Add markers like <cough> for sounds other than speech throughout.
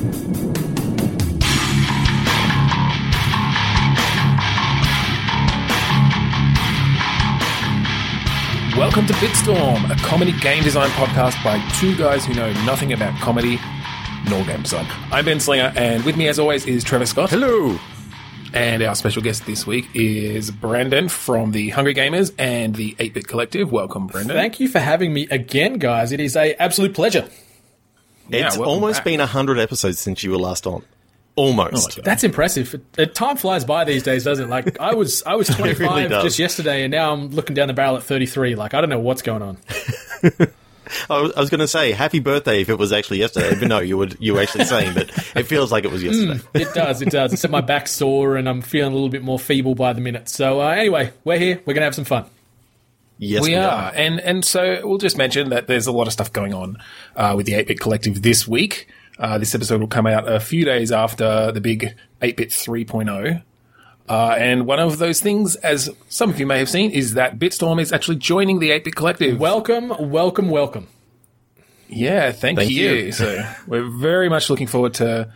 Welcome to Bitstorm, a comedy game design podcast by two guys who know nothing about comedy nor game design. I'm Ben Slinger, and with me, as always, is Trevor Scott. Hello. And our special guest this week is Brandon from the Hungry Gamers and the 8 Bit Collective. Welcome, Brandon. Thank you for having me again, guys. It is a absolute pleasure. Yeah, it's almost back. been 100 episodes since you were last on. Almost. God. That's impressive. Uh, Time flies by these days, doesn't it? Like I was, I was <laughs> 25 really just yesterday, and now I'm looking down the barrel at 33. Like I don't know what's going on. <laughs> I was, was going to say happy birthday if it was actually yesterday, but no, you were you were actually saying that it feels like it was yesterday. It does, it does. Except my back's sore, and I'm feeling a little bit more feeble by the minute. So uh, anyway, we're here. We're gonna have some fun. Yes, we are. And and so we'll just mention that there's a lot of stuff going on uh, with the 8 Bit Collective this week. Uh, this episode will come out a few days after the big 8 Bit 3.0. Uh, and one of those things, as some of you may have seen, is that Bitstorm is actually joining the 8 Bit Collective. Welcome, welcome, welcome. Yeah, thank, Thank you. you. so we're very much looking forward to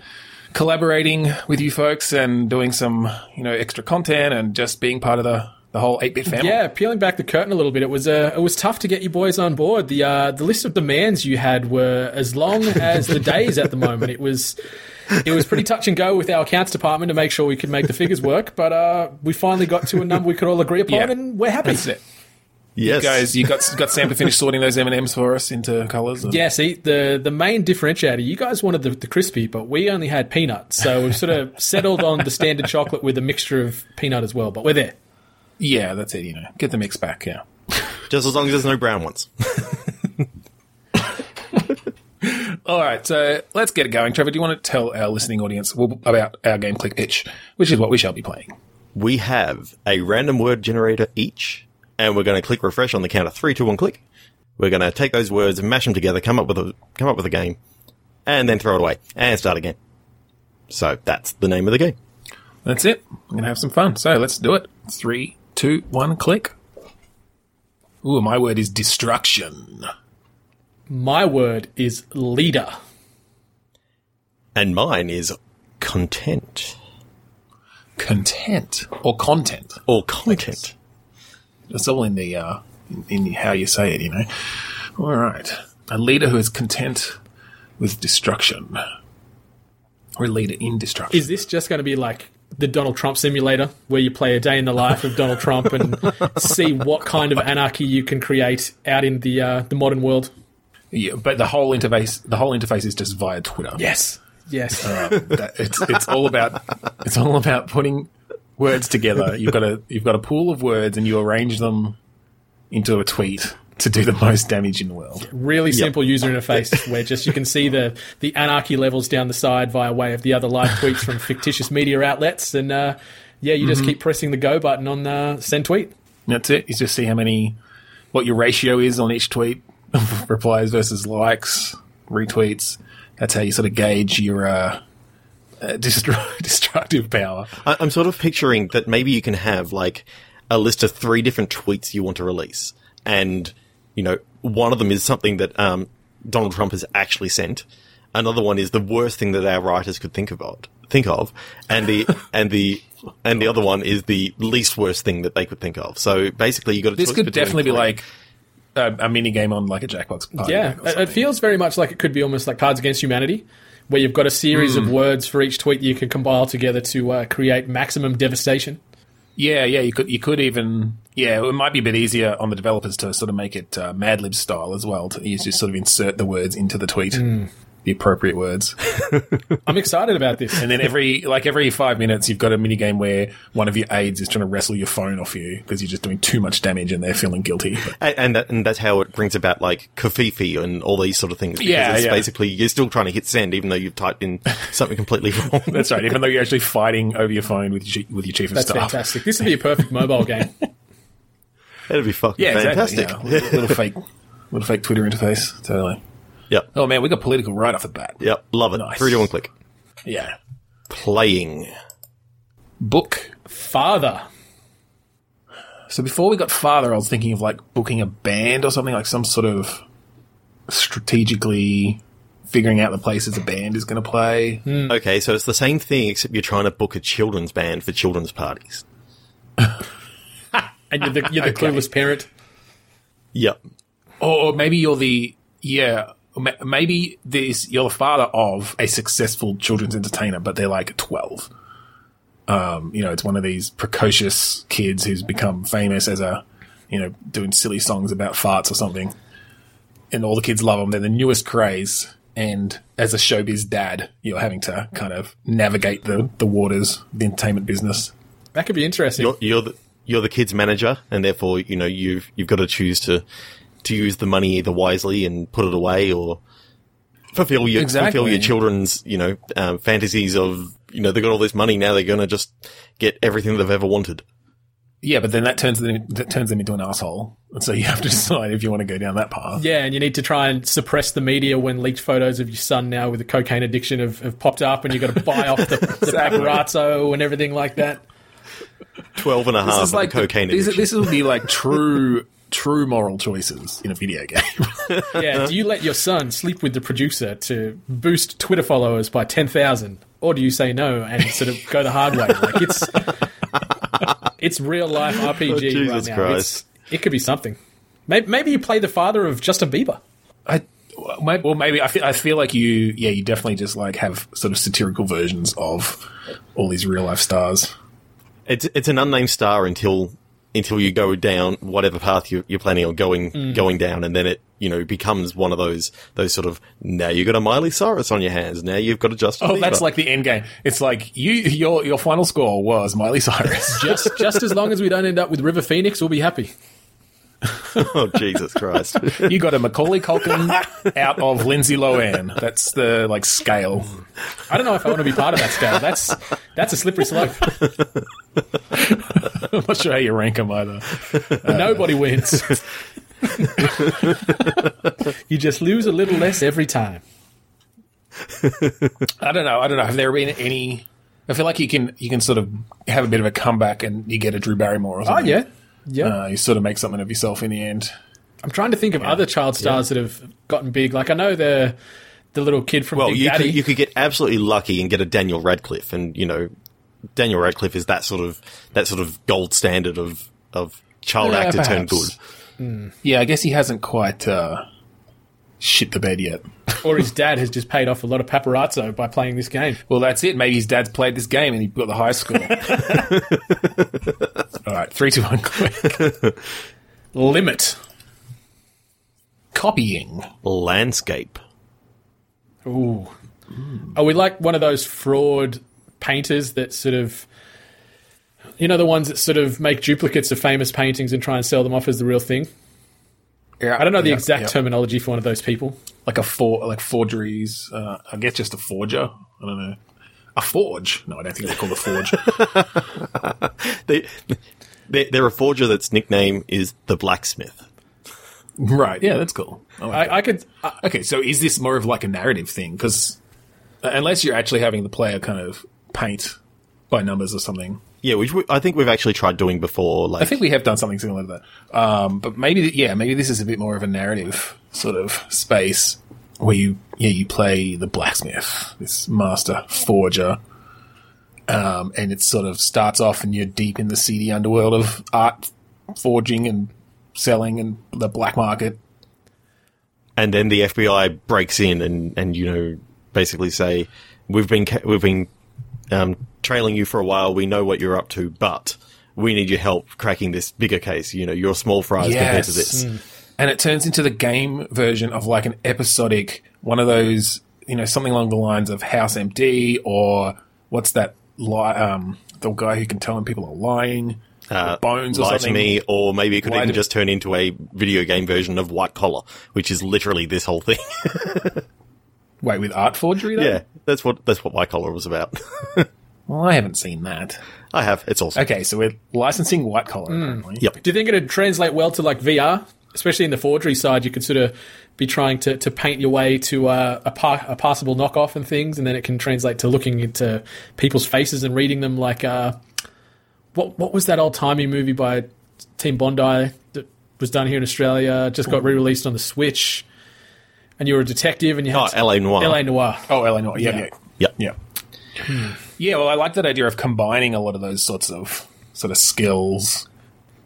collaborating with you folks and doing some, you know, extra content and just being part of the, the whole 8-bit <laughs> family. Yeah, peeling back the curtain a little bit, it was uh, it was tough to get you boys on board. The uh, the list of demands you had were as long <laughs> as the days at the moment. It was it was pretty touch and go with our accounts department to make sure we could make the figures work. But uh, we finally got to a number we could all agree upon, Yeah. and we're happy. That's it. yes, Guys, you got got Sam to finish sorting those M&Ms for us into colours. Yeah, see, the, the main differentiator, you guys wanted the, the crispy, but we only had peanut. So we've sort of <laughs> settled on the standard chocolate with a mixture of peanut as well, but we're there. Yeah, that's it, you know. Get the mix back, yeah. <laughs> just as long as there's no brown ones. <laughs> All right, so let's get it going. Trevor, do you want to tell our listening audience about our game click pitch, which is what we shall be playing? we have a random word generator each, and we're going to click refresh on the count of three, two, one, click. We're going to take those words and mash them together, come up with a come up with a game, and then throw it away and start again. So that's the name of the game. That's it. We're going to have some fun. So let's do it. Three, two, one, click. Ooh, my word is destruction. My word is leader. And mine is content Content or content. or content. It's all in the uh, in, in how you say it, you know. All right, a leader who is content with destruction, or a leader in destruction. Is this just going to be like the Donald Trump simulator where you play a day in the life of Donald Trump and see what kind of anarchy you can create out in the uh, the modern world? yeah, but the whole interface, the whole interface is just via Twitter. Yes. Yes. That- it's it's all about it's all about putting words together. You've got a you've got a pool of words and you arrange them into a tweet to do the most damage in the world. really simple user interface <laughs> where just you can see the the anarchy levels down the side via way of the other live <laughs> tweets from fictitious media outlets and uh, yeah you just keep pressing the go button on uh, send tweet That's it. You just see how many, what your ratio is on each tweet, <laughs> replies versus likes, retweets. That's how you sort of gauge your uh, uh, destru- destructive power. I- I'm sort of picturing that maybe you can have like a list of three different tweets you want to release, and you know one of them is something that um, Donald Trump has actually sent. Another one is the worst thing that our writers could think about, think of, and the <laughs> and the and the other one is the least worst thing that they could think of. So basically, you got to. This could definitely be like a, a mini game on like a Jackbox. party yeah it, it feels very much like it could be almost like cards against humanity where you've got a series of words for each tweet you can compile together to uh, create maximum devastation Yeah, yeah. You could you could even yeah. It might be a bit easier on the developers to sort of make it uh, Mad Lib style as well. To you just sort of insert the words into the tweet, the appropriate words. <laughs> i'm excited about this And then every like every five minutes, you've got a mini game where one of your aides is trying to wrestle your phone off you because you're just doing too much damage and they're feeling guilty. And, and, that, and that's how it brings about like covfefe and all these sort of things. Because Yeah, it's yeah. basically you're still trying to hit send even though you've typed in something completely <laughs> wrong. that's right. Even though you're actually fighting over your phone with your, with your chief of that's staff. fantastic this would be a perfect mobile game <laughs> That'd be fucking Yeah, fantastic. exactly. Yeah, little, little fake, little fake Twitter interface. Totally. Yep. Oh man, we got political right off the bat. Yep. Love it. Nice. Three to one click. Yeah. Playing. Book. father So before we got Father, I was thinking of like booking a band or something like some sort of strategically figuring out the places a band is going to play. Hmm. Okay, so it's the same thing, except you're trying to book a children's band for children's parties. <laughs> And you're the, you're the <laughs> Okay. clueless parent. Yep. Or, or maybe you're the yeah. Or ma- Maybe this you're the father of a successful children's entertainer, but they're like twelve. Um, you know, it's one of these precocious kids who's become famous as a, you know, doing silly songs about farts or something, and all the kids love them. They're the newest craze, and as a showbiz dad, you're having to kind of navigate the the waters, the entertainment business. That could be interesting. You're, you're the you're the kid's manager, and therefore you know you've you've got to choose to to use the money either wisely and put it away, or fulfill your fulfill your children's you know um, fantasies of you know they've got all this money now they're going to just get everything they've ever wanted. Yeah, but then that turns them that turns them into an asshole, and so you have to <laughs> decide if you want to go down that path. Yeah, and you need to try and suppress the media when leaked photos of your son now with a cocaine addiction have, have popped up, and you've got to buy off the, <laughs> the Exactly. paparazzo and everything like that. 12 and a half This is of like the cocaine This, addiction. this will be like true, true moral choices in a video game. <laughs> Yeah, do you let your son sleep with the producer to boost Twitter followers by 10,000? Or do you say no and sort of go the hard way? Like it's it's real life RPG Oh, right Jesus now. Christ. It's, it could be something. Maybe, maybe you play the father of Justin Bieber. I, well, maybe I feel, I feel like you, yeah, you definitely just like have sort of satirical versions of all these real life stars. It's it's an unnamed star until until you go down whatever path you, you're planning on going Mm. going down, and then it you know becomes one of those those sort of now you've got a Miley Cyrus on your hands, now you've got a Justin. Oh, that's like the end game. It's like you, your, your final score was Miley Cyrus. <laughs> Just just as long as we don't end up with River Phoenix, we'll be happy. <laughs> oh Jesus Christ. <laughs> you got a Macaulay Culkin out of Lindsay Lohan. That's the like scale. I don't know if I want to be part of that scale. That's that's a slippery slope. <laughs> I'm not sure how you rank them either. Nobody wins. you just lose a little less every time. I don't know. I don't know. Have there been any? I feel like you can you can sort of have a bit of a comeback and you get a Drew Barrymore or Oh something. yeah, yeah. Uh, you sort of make something of yourself in the end. I'm trying to think of other child stars that have gotten big. Like I know the the little kid from Well, Big you Daddy. could, you could get absolutely lucky and get a Daniel Radcliffe, and you know, Daniel Radcliffe is that sort of that sort of gold standard of of child Yeah, actor turned perhaps. good. Yeah, I guess he hasn't quite uh, shit the bed yet. <laughs> or his dad has just paid off a lot of paparazzo by playing this game. Well, that's it. Maybe his dad's played this game and he got the high score. <laughs> All right, three, two, one, click. Limit. Copying. Landscape. Ooh. Are we like one of those fraud painters that sort of, you know, the ones that sort of make duplicates of famous paintings and try and sell them off as the real thing? Yeah, I don't know the yeah, exact yeah. terminology for one of those people. Like a for like forgeries. Uh, I guess just a forger. I don't know. A forge? No, I don't think they call it a forge. <laughs> They, they, they're a forger that's nickname is the blacksmith. right? Yeah, that's cool. I like I, I could. I, okay, so is this more of like a narrative thing? Because unless you're actually having the player kind of paint by numbers or something, Yeah, which we, I think we've actually tried doing before. Like, I think we have done something similar to that. Um, but maybe, yeah, maybe this is a bit more of a narrative sort of space where you, yeah, you play the blacksmith, this master forger. Um, and it sort of starts off and you're deep in the seedy underworld of art forging and selling and the black market. and then the FBI breaks in and, and you know basically say we've been ca- we've been um, trailing you for a while. We know what you're up to, but we need your help cracking this bigger case. You know, you're small fries compared to Yes. this. and it turns into the game version of like an episodic one of those you know something along the lines of house empty or what's that li- um the guy who can tell when people are lying Uh, bones or lie something to me, or maybe it could Lie even just turn into a video game version of White Collar, which is literally this whole thing. <laughs> wait with art forgery though? yeah, that's what that's what White Collar was about. <laughs> well i haven't seen that I have. It's awesome. okay so we're licensing white collar apparently Yep. do you think it'd translate well to like VR, especially in the forgery side? You could sort of be trying to, to paint your way to uh, a, pa- a passable knockoff and things, and then it can translate to looking into people's faces and reading them. Like, uh, what what was that old timey movie by Team Bondi that was done here in Australia? Just got re released on the Switch. And you were a detective, and you Oh, had LA Noire. LA Noire. Oh, Eleanor. Yeah, Yeah. yeah, Yep. yeah. Hmm. Yeah, well, I like that idea of combining a lot of those sorts of sort of skills.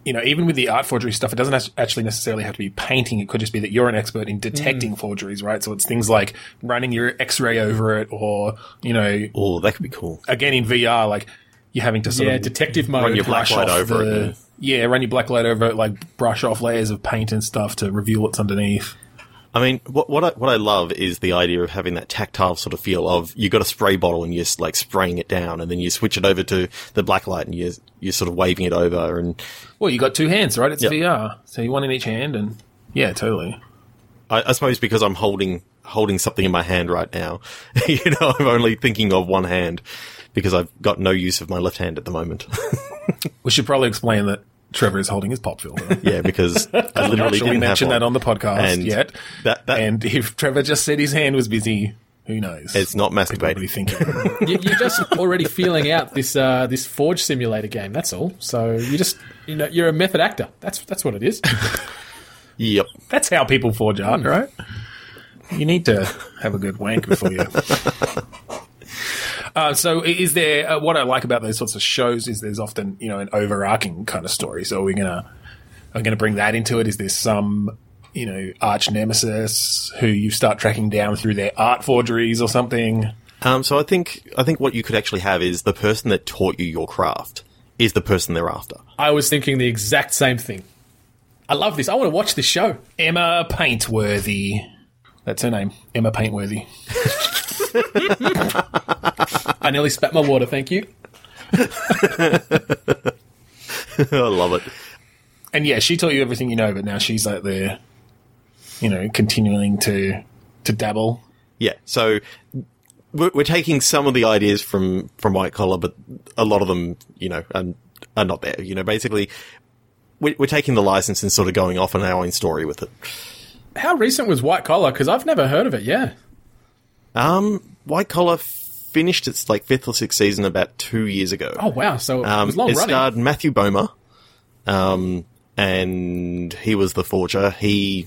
You know, even with the art forgery stuff, it doesn't actually necessarily have to be painting. It could just be that you're an expert in detecting hmm. forgeries, right? So it's things like running your X-ray over it, or you know, Oh, that could be cool. again in VR, like you're having to sort Yeah, of detective mode. Run your black light off over it. the- and- Yeah, run your black light over it, like brush off layers of paint and stuff to reveal what's underneath. I mean, what what I, what I love is the idea of having that tactile sort of feel of you got a spray bottle and you're like spraying it down, and then you switch it over to the black light and you're you're sort of waving it over, and Well, you got two hands, right? It's Yep. VR, so you one in each hand, and yeah, totally. I, I suppose because I'm holding holding something in my hand right now, <laughs> you know, I'm only thinking of one hand because I've got no use of my left hand at the moment. <laughs> We should probably explain that Trevor is holding his pop filter. <laughs> yeah, because I <laughs> literally not sure we didn't have mentioned that on the podcast And yet. That, that and if Trevor just said his hand was busy, who knows? it's not Probably masturbating. thinking. <laughs> you, you're just already feeling out this uh, this Forge simulator game. That's all. So you just you know you're a method actor. That's that's what it is. Yep. That's how people forge art, right? You need to have a good wank before you. Uh, so, is there uh, what I like about those sorts of shows is there's often you know an overarching kind of story. So, are we gonna are we gonna bring that into it? Is there some you know arch nemesis who you start tracking down through their art forgeries or something? Um, so I think I think what you could actually have is the person that taught you your craft is the person they're after. I was thinking the exact same thing. I love this. I want to watch this show. Emma Paintworthy. That's her name, Emma Paintworthy. <laughs> I nearly spat my water. Thank you. <laughs> I love it. And yeah, she taught you everything you know, but now she's like there, you know, continuing to to dabble. Yeah. So we're, we're taking some of the ideas from from White Collar, but a lot of them, you know, are, are not there. You know, basically, we're, we're taking the license and sort of going off on our own story with it. How recent was White Collar? Because I've never heard of it. Yeah. Um, White Collar finished its like fifth or sixth season about two years ago. Oh wow. So it Um, was long it starred Matthew Bomer, um, and he was the forger. He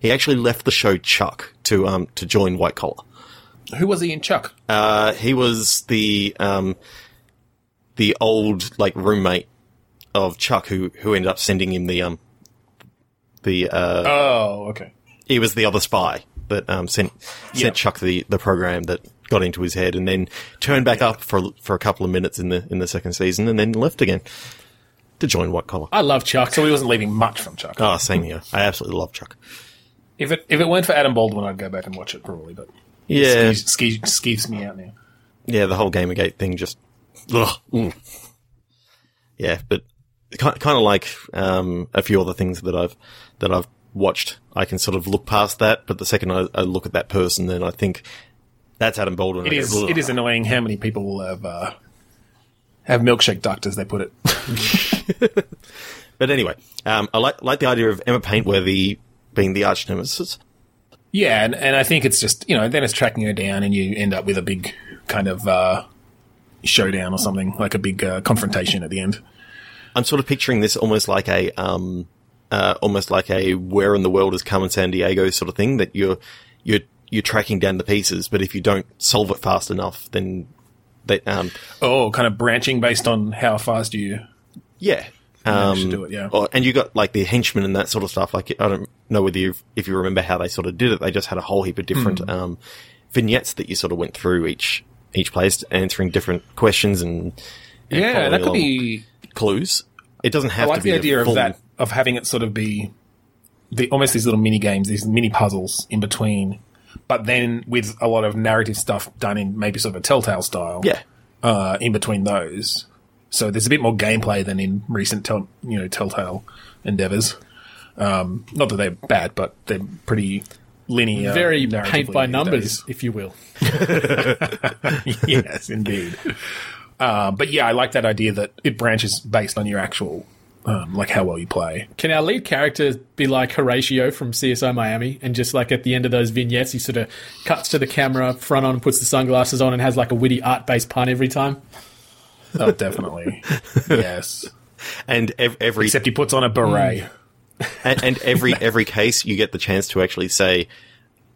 he actually left the show Chuck to um to join White Collar. Who was he in Chuck? Uh, he was the um the old like roommate of Chuck who who ended up sending him the um the uh Oh, okay. he was the other spy that um sent sent Chuck the the program that got into his head and then turned back up for for a couple of minutes in the in the second season and then left again to join White Collar. I love Chuck. So he wasn't leaving much from Chuck. Ah, same here. I absolutely love Chuck. If it if it weren't for Adam Baldwin, I'd go back and watch it probably. But Yeah, skeeves me out now. yeah. The whole Gamergate thing just, ugh, mm. yeah. But kind of like um, a few other things that I've that I've watched, I can sort of look past that. But the second I, I look at that person, then I think that's Adam Baldwin. It is it is annoying how many people have uh, have milkshake ducked, as they put it. <laughs> But anyway, um, I like like the idea of Emma Paintworthy being the arch nemesis. yeah, and, and I think it's just you know then it's tracking her down, and you end up with a big kind of uh, showdown or something like a big uh, confrontation at the end. I'm sort of picturing this almost like a um, uh, almost like a where in the world is Carmen Sandiego sort of thing that you're you're you're tracking down the pieces, but if you don't solve it fast enough, then they um Oh, kind of branching based on how fast you yeah. Um, do it. Yeah. or- and you got like the henchmen and that sort of stuff. Like I don't know whether you if you remember how they sort of did it. They just had a whole heap of different Hmm. um, vignettes that you sort of went through each each place, answering different questions and, and Yeah, that could be clues. It doesn't I have like to be the idea of that of having it sort of be the almost these little mini games, these mini puzzles in between, but then with a lot of narrative stuff done in maybe sort of a Telltale style. Yeah, Uh, in between those, so there's a bit more gameplay than in recent tel- you know Telltale endeavors. Um, not that they're bad, but they're pretty linear, Very narratively paint by numbers, days. if you will. <laughs> <laughs> yes, indeed. Uh, but yeah, I like that idea that it branches based on your actual, um, like how well you play. Can our lead character be like Horatio from CSI Miami and just like at the end of those vignettes, he sort of cuts to the camera, front on, puts the sunglasses on, and has like a witty art based pun every time? Oh, definitely. <laughs> yes. and ev- every Except he puts on a beret. and, and every every case you get the chance to actually say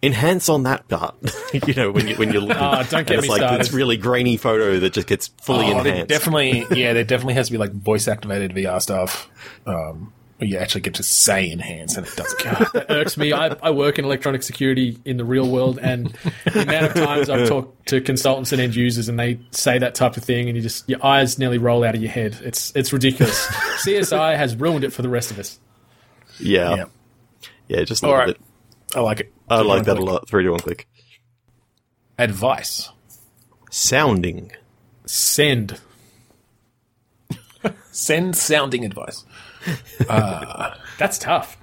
enhance on that part. <laughs> you know, when you when you're <laughs> looking, Oh, don't get and it's me like started. this really grainy photo that just gets fully Oh, there enhanced. definitely, <laughs> yeah, there definitely has to be like voice activated VR stuff. Um, where you actually get to say enhance and it doesn't count. That irks me. I, I work in electronic security in the real world, and the amount of times I've talked to consultants and end users, and they say that type of thing, and you just your eyes nearly roll out of your head. It's it's ridiculous. CSI has ruined it for the rest of us. yeah, yeah. yeah, just a All little right. bit. I like it. I Three like that a lot. Three to one click. Advice. Sounding. Send. <laughs> Send sounding advice. Uh, that's tough.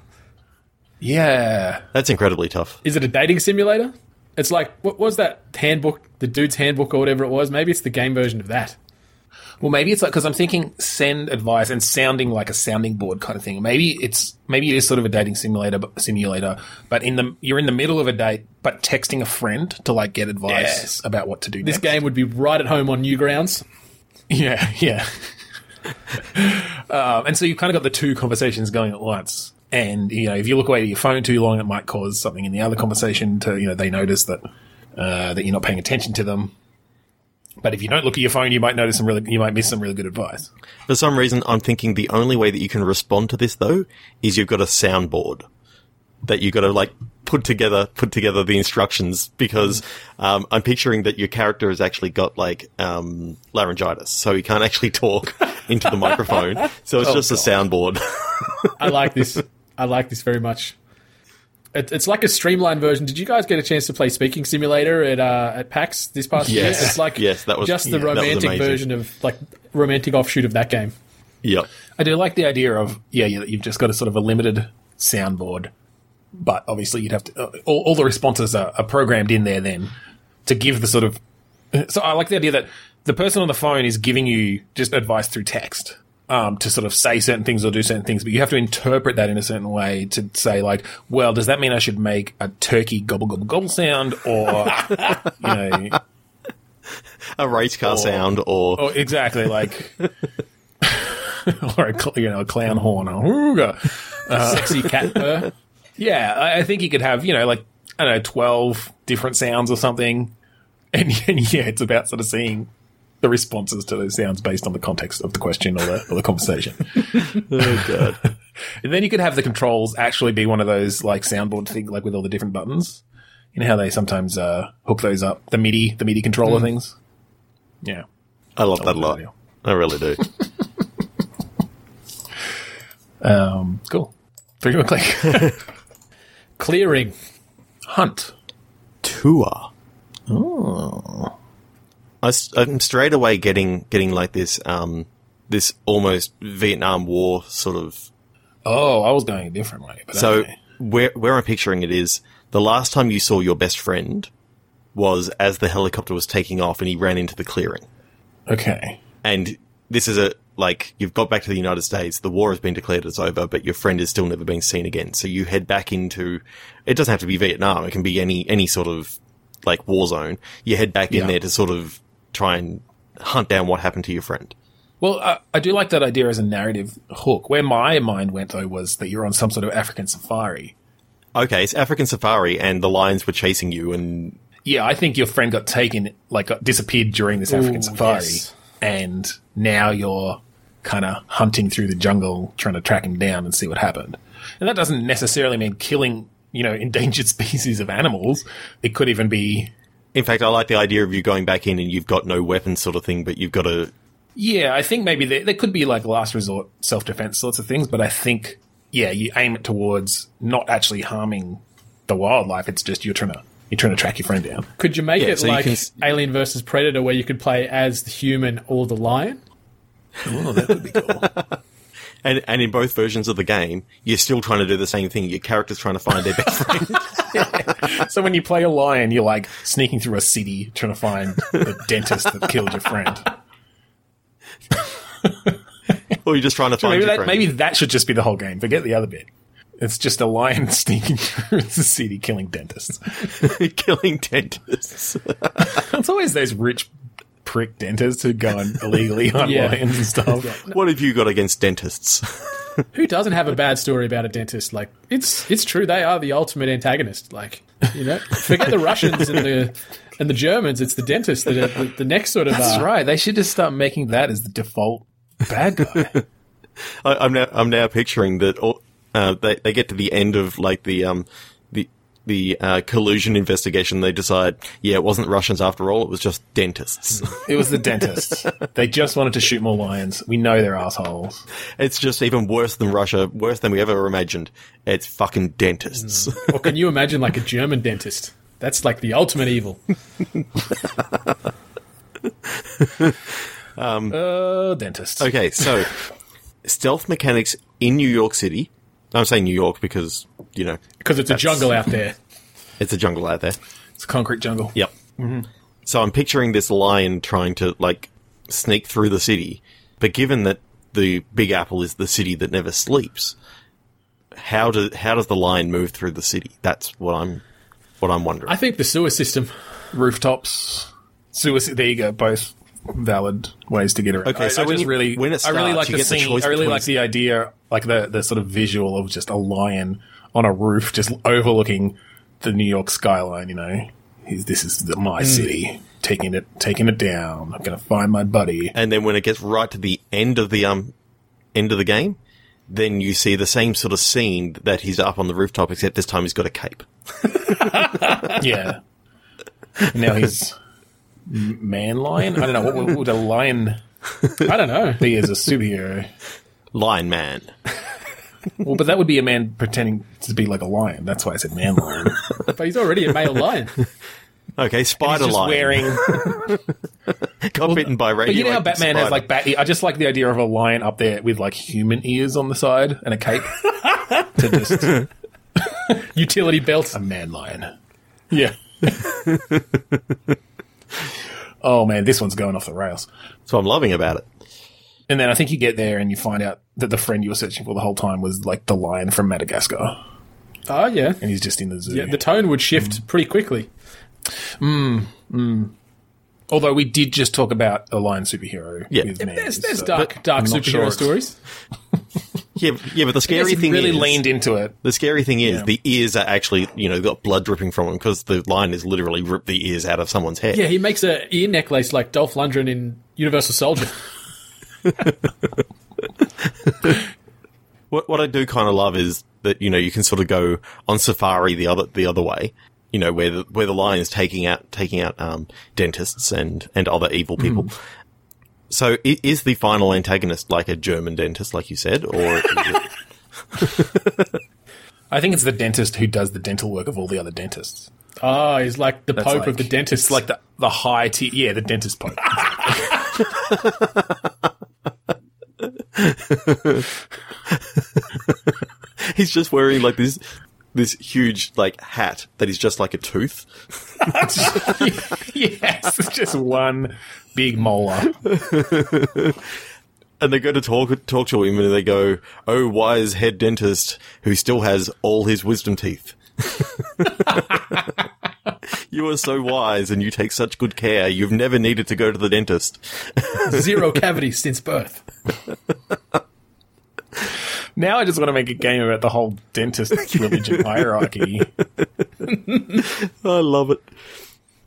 Yeah. That's incredibly tough. Is it a dating simulator? It's like what was that handbook, the dude's handbook or whatever it was? Maybe it's the game version of that. Well, maybe it's like because I'm thinking send advice and sounding like a sounding board kind of thing. Maybe it's maybe it is sort of a dating simulator, but simulator. But in the you're in the middle of a date, but texting a friend to like get advice Yes. about what to do. This next. game would be right at home on Newgrounds. Yeah, yeah. <laughs> um, and so you've kind of got the two conversations going at once. And, you know, if you look away at your phone too long, it might cause something in the other conversation to, you know, they notice that, uh, that you're not paying attention to them. But if you don't look at your phone, you might notice some really, you might miss some really good advice. For some reason, I'm thinking the only way that you can respond to this though is you've got a soundboard that you've got to like put together, put together the instructions because um, I'm picturing that your character has actually got like um, laryngitis, so he can't actually talk into the microphone. So it's <laughs> just a soundboard. I like <laughs> this. I like this very much. It, it's like a streamlined version. Did you guys get a chance to play Speaking Simulator at uh, at PAX this past year? Yes. It's like Yes, that was- just the yeah, romantic version of like romantic offshoot of that game. yep. I do like the idea of, yeah, you, you've just got a sort of a limited soundboard, but obviously you'd have to, uh, all, all the responses are, are programmed in there then to give the sort of, so I like the idea that the person on the phone is giving you just advice through text. Um, to sort of say certain things or do certain things, but you have to interpret that in a certain way to say, like, well, does that mean I should make a turkey gobble gobble gobble sound, or <laughs> you know, A race car sound or or exactly like, <laughs> or a cl- you know a clown horn, a hooga. Sexy cat purr. Yeah, I, I think you could have, you know, like, I don't know, 12 different sounds or something. And, <laughs> and yeah, it's about sort of seeing the responses to those sounds based on the context of the question or the, or the conversation. <laughs> oh god. <laughs> and then you could have the controls actually be one of those, like, soundboard thing, like with all the different buttons. You know how they sometimes uh, hook those up, the MIDI, the MIDI controller things? Yeah. I love that a lot. idea. I really do. <laughs> Um, cool. Three a click. Clearing. Hunt. Tour. I, am straight away getting getting like this um this almost Vietnam War sort of. Oh, I was going a different way. But So okay. where where I'm picturing it is the last time you saw your best friend was as the helicopter was taking off and he ran into the clearing. Okay. And this is a like you've got back to the United States, the war has been declared it's over, but your friend is still never being seen again. So you head back into it doesn't have to be Vietnam, it can be any any sort of like war zone. You head back Yeah. in there to sort of try and hunt down what happened to your friend. Well, I, I do like that idea as a narrative hook. Where my mind went though was that you're on some sort of African safari. Okay, it's African safari and the lions were chasing you and Yeah, I think your friend got taken, like got disappeared during this African Ooh, safari, yes. and now you're kind of hunting through the jungle trying to track him down and see what happened. And that doesn't necessarily mean killing, you know, <laughs> endangered species of animals. It could even be in fact I like the idea of you going back in and you've got no weapons sort of thing, but you've got to. Yeah, I think maybe there, there could be like last resort self defense sorts of things, but I think, yeah, you aim it towards not actually harming the wildlife. It's just you're trying to you're trying to track your friend down. Could you make Yeah, it so like can Alien versus Predator, where you could play as the human or the lion? Oh, that would be cool. <laughs> and, and in both versions of the game, you're still trying to do the same thing. Your character's trying to find their best friend. <laughs> <laughs> so when you play a lion, you're like sneaking through a city trying to find the dentist that killed your friend. <laughs> or you're just trying to find Maybe your that, friend. maybe that should just be the whole game. Forget the other bit. It's just a lion sneaking through the city killing dentists. killing dentists. It's always those rich prick dentists who go on illegally <laughs> on Yeah. lions and stuff. what have you got against dentists? <laughs> Who doesn't have a bad story about a dentist? Like it's it's true they are the ultimate antagonist. Like you know, <laughs> forget the Russians and the and the Germans. It's the dentist that are the, the next sort of. That's uh, right. They should just start making that as the default bad guy. I, I'm now I'm now picturing that all, uh, they they get to the end of like the um the uh, collusion investigation. They decide, yeah, it wasn't Russians after all. It was just dentists. <laughs> it was the dentists. They just wanted to shoot more lions. We know they're assholes. it's just even worse than Russia, worse than we ever imagined. It's fucking dentists. Or can you imagine like a German dentist? That's like the ultimate evil. <laughs> Uh, dentists. okay, so stealth mechanics in New York City. I'm saying New York because you know Because it's a jungle out there. <laughs> it's a jungle out there. It's a concrete jungle. Yep. Mm-hmm. So I'm picturing this lion trying to like sneak through the city, but given that the Big Apple is the city that never sleeps, how do how does the lion move through the city? That's what I'm what I'm wondering. I think the sewer system. Rooftops. Suicide. There you go. Both valid ways to get around. Okay, so I when just you- really, when it I really starts, like you the get the choice I really like the idea, like the the sort of visual of just a lion on a roof, just overlooking the New York skyline. You know, He's, this is the, my city. Taking it, taking it down. I'm gonna find my buddy. and then when it gets right to the end of the um end of the game, then you see the same sort of scene that he's up on the rooftop, except this time he's got a cape. <laughs> <laughs> Yeah. now he's man lion. I don't know what, what would a lion <laughs> I don't know. He is a superhero. Lion Man. Well, but that would be a man pretending to be like a lion. That's why I said man lion. <laughs> But he's already a male lion. Okay, Spider He's just Lion. wearing. <laughs> <laughs> got bitten by But you know how radioactive Batman has like bat. I just like the idea of a lion up there with like human ears on the side and a cape to just Utility belt. a man lion. Yeah. oh man, this one's going off the rails. That's what I'm loving about it. And then I think you get there and you find out that the friend you were searching for the whole time was like the lion from Madagascar, Oh yeah. and he's just in the zoo. Yeah, the tone would shift mm. pretty quickly. Mm, mm. Although we did just talk about a lion superhero. Yeah. with man, There's, there's so- dark, dark superhero sure stories. <laughs> Yeah, yeah, but the scary he thing really is leaned into it. the scary thing is Yeah. the ears are actually you know got blood dripping from them because the lion has literally ripped the ears out of someone's head. Yeah, he makes a ear necklace like Dolph Lundgren in Universal Soldier. <laughs> <laughs> What what I do kind of love is that you know you can sort of go on safari the other the other way. You know where the where the lion is taking out taking out um, dentists and and other evil people. So is the final antagonist like a German dentist, like you said, or is it, <laughs> I think it's the dentist who does the dental work of all the other dentists. Oh, he's like the That's Pope like- of the dentists. It's like the the high tier, yeah, the dentist pope. <laughs> <laughs> he's just wearing like this this huge like hat that is just like a tooth? <laughs> yes, it's just one big molar. <laughs> And they go to talk talk to him, and they go, "Oh, wise head dentist who still has all his wisdom teeth." <laughs> you are so wise, and you take such good care. You've never needed to go to the dentist. <laughs> zero cavities since birth. Now I just want to make a game about the whole dentist religion <laughs> hierarchy. I love it.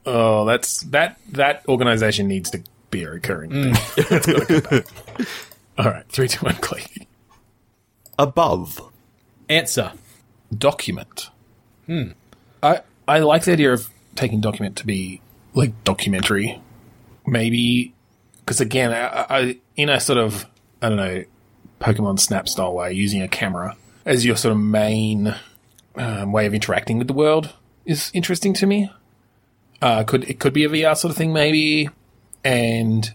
Oh, that's that that organization needs to be a recurring thing. That's gotta come back. All right, three, two, one, click. Above, Answer. Document. Hmm. I I like the idea of taking document to be like documentary, maybe because again, I, I in a sort of I don't know Pokemon Snap style way, using a camera as your sort of main um, way of interacting with the world is interesting to me. Uh, could it could be a VR sort of thing maybe, and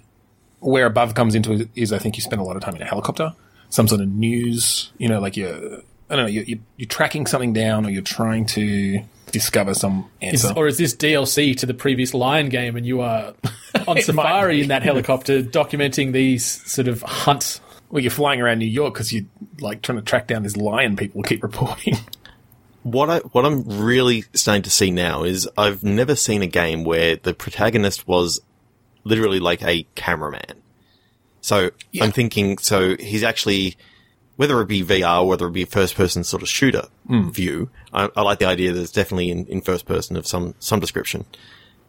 where above comes into it is I think you spend a lot of time in a helicopter, some sort of news, you know, like you're I don't know, you're, you're tracking something down or you're trying to discover some Is, answer. or is this DLC to the previous Lion game and you are <laughs> on safari in that helicopter documenting these sort of hunts? well, you're flying around New York because you're like trying to track down this lion people keep reporting. <laughs> what I what I'm really starting to see now is I've never seen a game where the protagonist was literally like a cameraman. So I'm thinking, so he's actually whether it be VR, whether it be first person sort of shooter view. I, I like the idea that it's definitely in, in first person of some some description.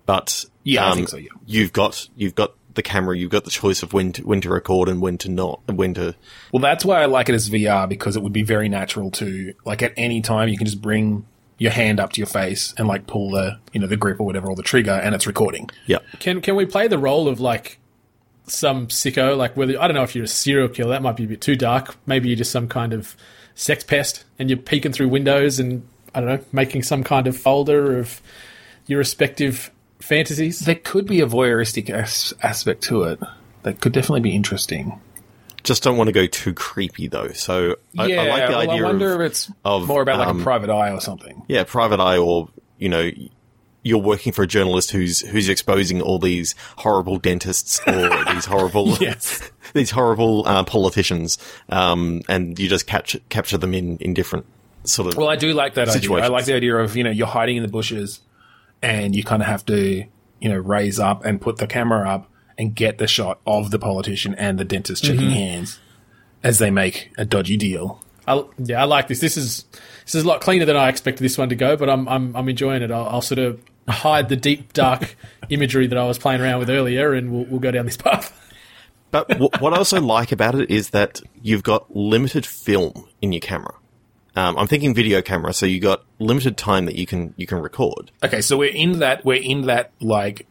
But Yeah, I um, think so, yeah. you've got you've got the camera, you've got the choice of when to when to record and when to not, and when to Well, that's why I like it as VR because it would be very natural to like at any time you can just bring your hand up to your face and like pull the you know the grip or whatever or the trigger and it's recording. yeah. Can can we play the role of like some sicko? Like whether I don't know if you're a serial killer, that might be a bit too dark. Maybe you're just some kind of sex pest, and you're peeking through windows and I don't know, making some kind of folder of your respective fantasies. There could be a voyeuristic as- aspect to it that could definitely be interesting. Just don't want to go too creepy though. So I, yeah, I like the well, idea I wonder of if it's of, more about like um, a private eye or something. yeah, private eye, or you know, you're working for a journalist who's who's exposing all these horrible dentists or <laughs> these horrible Yes. <laughs> these horrible uh, politicians, um, and you just capture capture them in in different sort of. Well, I do like that idea. I like the idea of you know you're hiding in the bushes, and you kind of have to you know raise up and put the camera up and get the shot of the politician and the dentist shaking hands as they make a dodgy deal. I, yeah, I like this. This is this is a lot cleaner than I expected this one to go, but I'm I'm, I'm enjoying it. I'll, I'll sort of hide the deep dark <laughs> imagery that I was playing around with earlier, and we'll, we'll go down this path. But w- what I also like about it is that you've got limited film in your camera. Um, I'm thinking video camera, so you've got limited time that you can you can record. Okay, so we're in that we're in that like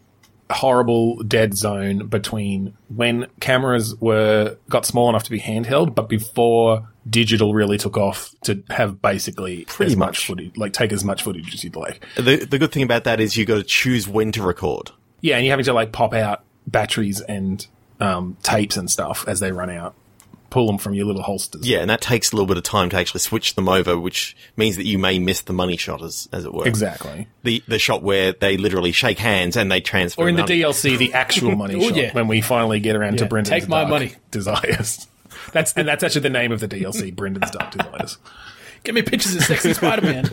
horrible dead zone between when cameras were got small enough to be handheld, but before digital really took off to have basically Pretty as much much. footage, like take as much footage as you'd like. The the good thing about that is you got to choose when to record. Yeah, and you're having to like pop out batteries and um, tapes and stuff as they run out. Pull them from your little holsters. Yeah, and that takes a little bit of time to actually switch them over, which means that you may miss the money shot, as as it were. exactly. The the shot where they literally shake hands and they transfer. Or in the. DLC, the actual money <laughs> Oh, shot yeah. when we finally get around to Yeah, Brendan's take my Dark money. desires. <laughs> That's and that's actually the name of the DLC, Brendan's Dark Desires. Give me pictures of sexy Spider Man.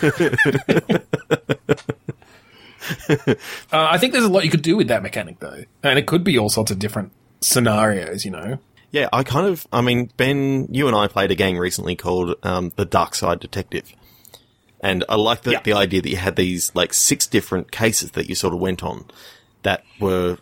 <laughs> Uh, I think there's a lot you could do with that mechanic, though, and it could be all sorts of different scenarios. You know, Yeah, I kind of. I mean, Ben, you and I played a game recently called um, the Dark Side Detective, and I like the Yeah. the idea that you had these like six different cases that you sort of went on that were.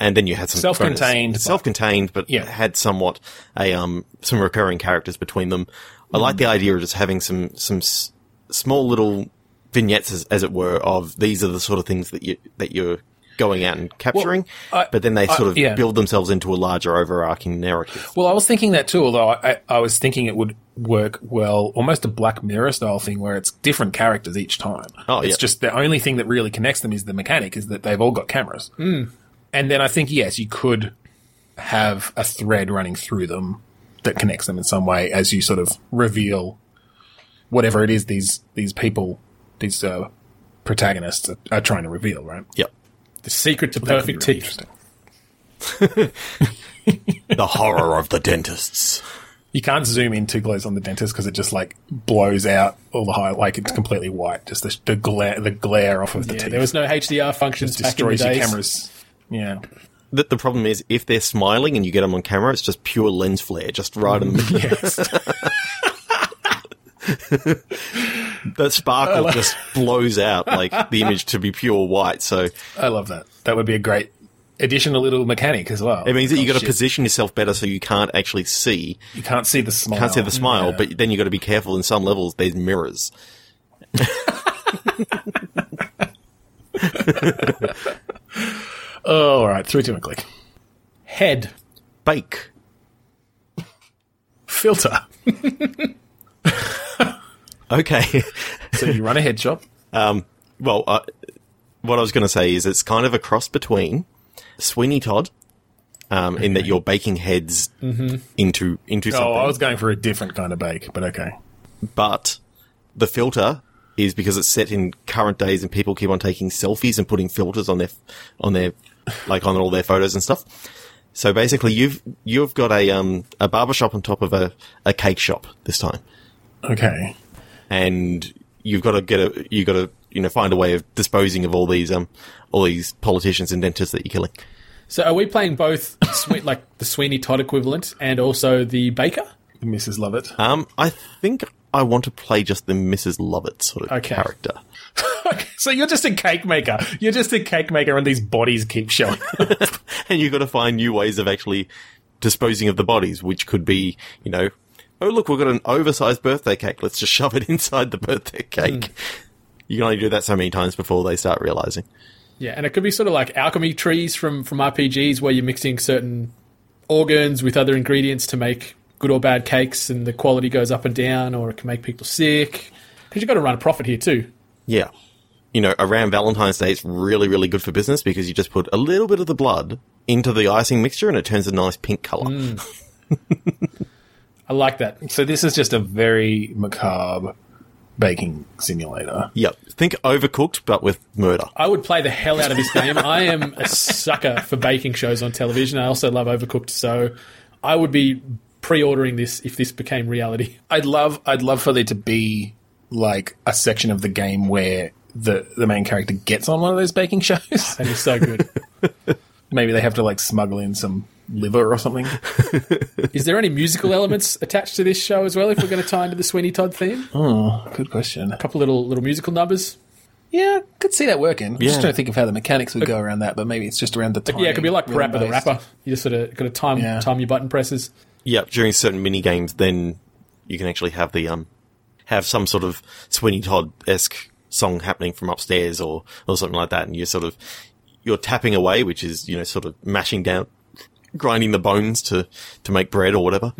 And then you had some Self-contained, bonus- self-contained, but Yeah. had somewhat a um some recurring characters between them. I like Mm. the idea of just having some some s- small little vignettes, as, as it were, of these are the sort of things that you that you're going out and capturing. I- but then they I- sort of yeah. build themselves into a larger overarching narrative. Well, I was thinking that too, although I, I was thinking it would work well, almost a Black Mirror style thing where it's different characters each time. Oh, it's yeah. just the only thing that really connects them is the mechanic, is that they've all got cameras. Mm. And then I think, yes, you could have a thread running through them that connects them in some way as you sort of reveal whatever it is these, these people, these, uh, protagonists are, are trying to reveal, right? Yep. The secret to That perfect teeth. interesting. <laughs> The horror of the dentists. You can't zoom in too close on the dentist because it just like blows out all the high, like it's completely white. Just the, the glare, the glare off of the Yeah, teeth. there was no HDR functions just back in the destroys your cameras. Yeah, The, the problem is, if they're smiling and you get them on camera, it's just pure lens flare, just right in the <laughs> yes. <laughs> <laughs> The sparkle just blows out like the image to be pure white. So I love that. That would be a great additional little mechanic as well. it means that you oh, got to position yourself better so you can't actually see, You can't see the smile. can't see the smile, Yeah. but then you got to be careful in some levels. There's mirrors. oh, <laughs> all right, three to a click. Head. Bake. Filter. <laughs> Okay. <laughs> So you run a head shop. well, uh, what I was going to say is it's kind of a cross between Sweeney Todd, um, in that you're baking heads into into something. Oh, I was going for a different kind of bake, but okay. but the filter is because it's set in current days and people keep on taking selfies and putting filters on their on their like on all their photos and stuff. So basically, you've you've got a um a barber shop on top of a, a cake shop this time, Okay. And you've got to get a you've got to you know find a way of disposing of all these um all these politicians and dentists that you're killing. So are we playing both <laughs> sweet like the Sweeney Todd equivalent and also the Baker? Mrs. Lovett. Um, I think I want to play just the Mrs. Lovett sort of Okay. character. <laughs> so you're just a cake maker. You're just a cake maker, and these bodies keep showing. <laughs> and you've got to find new ways of actually disposing of the bodies, which could be, you know, oh look, we've got an oversized birthday cake. Let's just shove it <laughs> inside the birthday cake. Hmm. You can only do that so many times before they start realizing. Yeah, and it could be sort of like alchemy trees from from RPGs where you're mixing certain organs with other ingredients to make good or bad cakes, and the quality goes up and down, or it can make people sick. Because you've got to run a profit here too. Yeah. You know, around Valentine's Day, it's really, really good for business because you just put a little bit of the blood into the icing mixture and it turns a nice pink color. Hmm. <laughs> I like that. so this is just a very macabre baking simulator. Yep. Think overcooked, but with murder. I would play the hell out of this game. I am a sucker for baking shows on television. I also love Overcooked, so I would be pre-ordering this if this became reality. I'd love, I'd love for there to be like a section of the game where the the main character gets on one of those baking shows. That is so good. <laughs> Maybe they have to like smuggle in some liver or something. <laughs> Is there any musical elements attached to this show as well? If we're going to tie into the Sweeney Todd theme, oh, Good question. A couple little little musical numbers. Yeah, could see that working. I'm Yeah. just trying to think of how the mechanics would go around that, but maybe it's just around the time. Yeah, it could be like PaRappa the Rapper. You just sort of got to time Yeah. time your button presses. Yeah, During certain mini games, then you can actually have the, um, have some sort of Sweeney Todd esque song happening from upstairs or, or something like that. And you're sort of, you're tapping away, which is, you know, sort of mashing down, grinding the bones to, to make bread or whatever.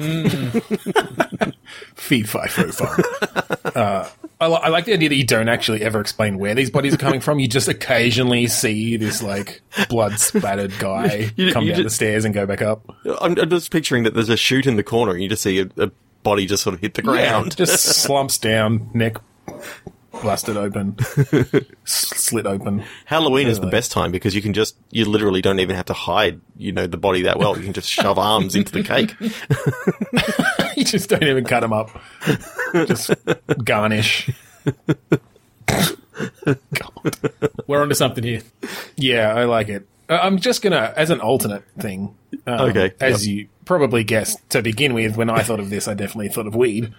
Fee fi fo fum. uh, I, li- I like the idea that you don't actually ever explain where these bodies are coming from. You just occasionally see this like blood spattered guy <laughs> You- come you down ju- the stairs and go back up. I'm, I'm just picturing that there's a chute in the corner and you just see a, a body just sort of hit the ground. just slumps down, neck blasted open, slit open. Halloween is the best time because you can just, you literally don't even have to hide, you know, the body that well. You can just shove <laughs> arms into the cake. <laughs> you just don't even cut them up. Just garnish. God. We're onto something here. Yeah, I like it. Uh, I'm just gonna, as an alternate thing. Um, Okay, As yep. you probably guessed to begin with, when I thought of this, I definitely thought of weed,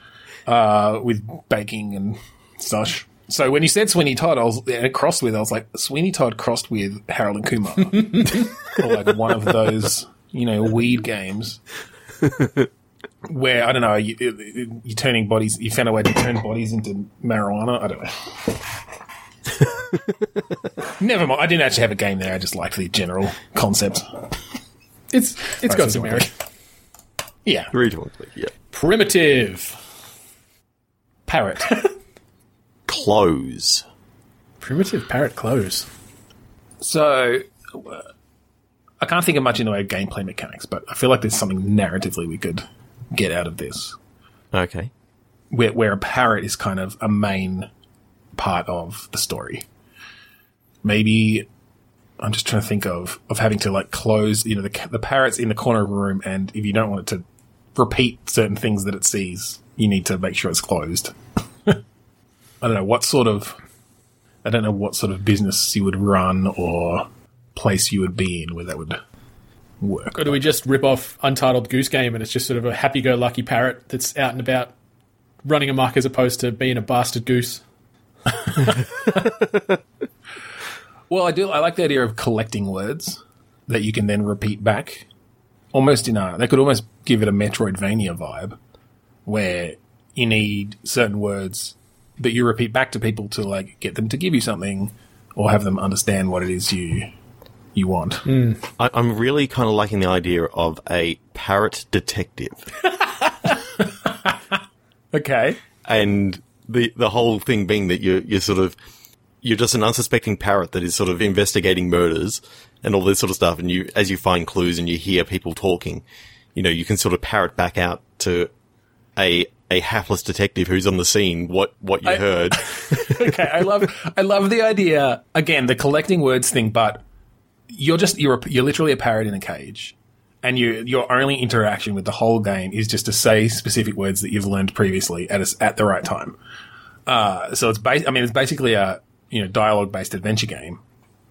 uh, with baking and such. So when you said Sweeney Todd, I was crossed with. I was like Sweeney Todd crossed with Harold and Kumar, <laughs> or like one of those, you know, weed games. Where I don't know, you, you- you're turning bodies. You found a way to turn bodies into marijuana. I don't know. <laughs> Never mind. I didn't actually have a game there. I just liked the general concept. It's it's got some what merit. Yeah. Reasonably, yeah. Primitive. Parrot. <laughs> Close. Primitive parrot close. so, I can't think of much in the way of gameplay mechanics, but I feel like there's something narratively we could get out of this. Okay. Where, where a parrot is kind of a main part of the story. Maybe I'm just trying to think of of having to like close, you know, the the parrot's in the corner of a room, and if you don't want it to repeat certain things that it sees, you need to make sure it's closed. I don't know what sort of I don't know what sort of business you would run or place you would be in where that would work. Or do we just rip off Untitled Goose Game and it's just sort of a happy-go-lucky parrot that's out and about running amok as opposed to being a bastard goose? <laughs> Well, I do. I like the idea of collecting words that you can then repeat back. Almost in a, they could almost give it a Metroidvania vibe, where you need certain words that you repeat back to people to like get them to give you something, or have them understand what it is you you want. I, I'm really kind of liking the idea of a parrot detective. <laughs> Okay. and the the whole thing being that you're you're sort of you're just an unsuspecting parrot that is sort of investigating murders and all this sort of stuff. And you, as you find clues and you hear people talking, you know, you can sort of parrot back out to a a hapless detective who's on the scene what what you I- heard. <laughs> okay, I love I love the idea again the collecting words thing, but you're just you're a, you're literally a parrot in a cage, and you your only interaction with the whole game is just to say specific words that you've learned previously at a at the right time. Uh, so it's ba- I mean it's basically a you know dialogue based adventure game,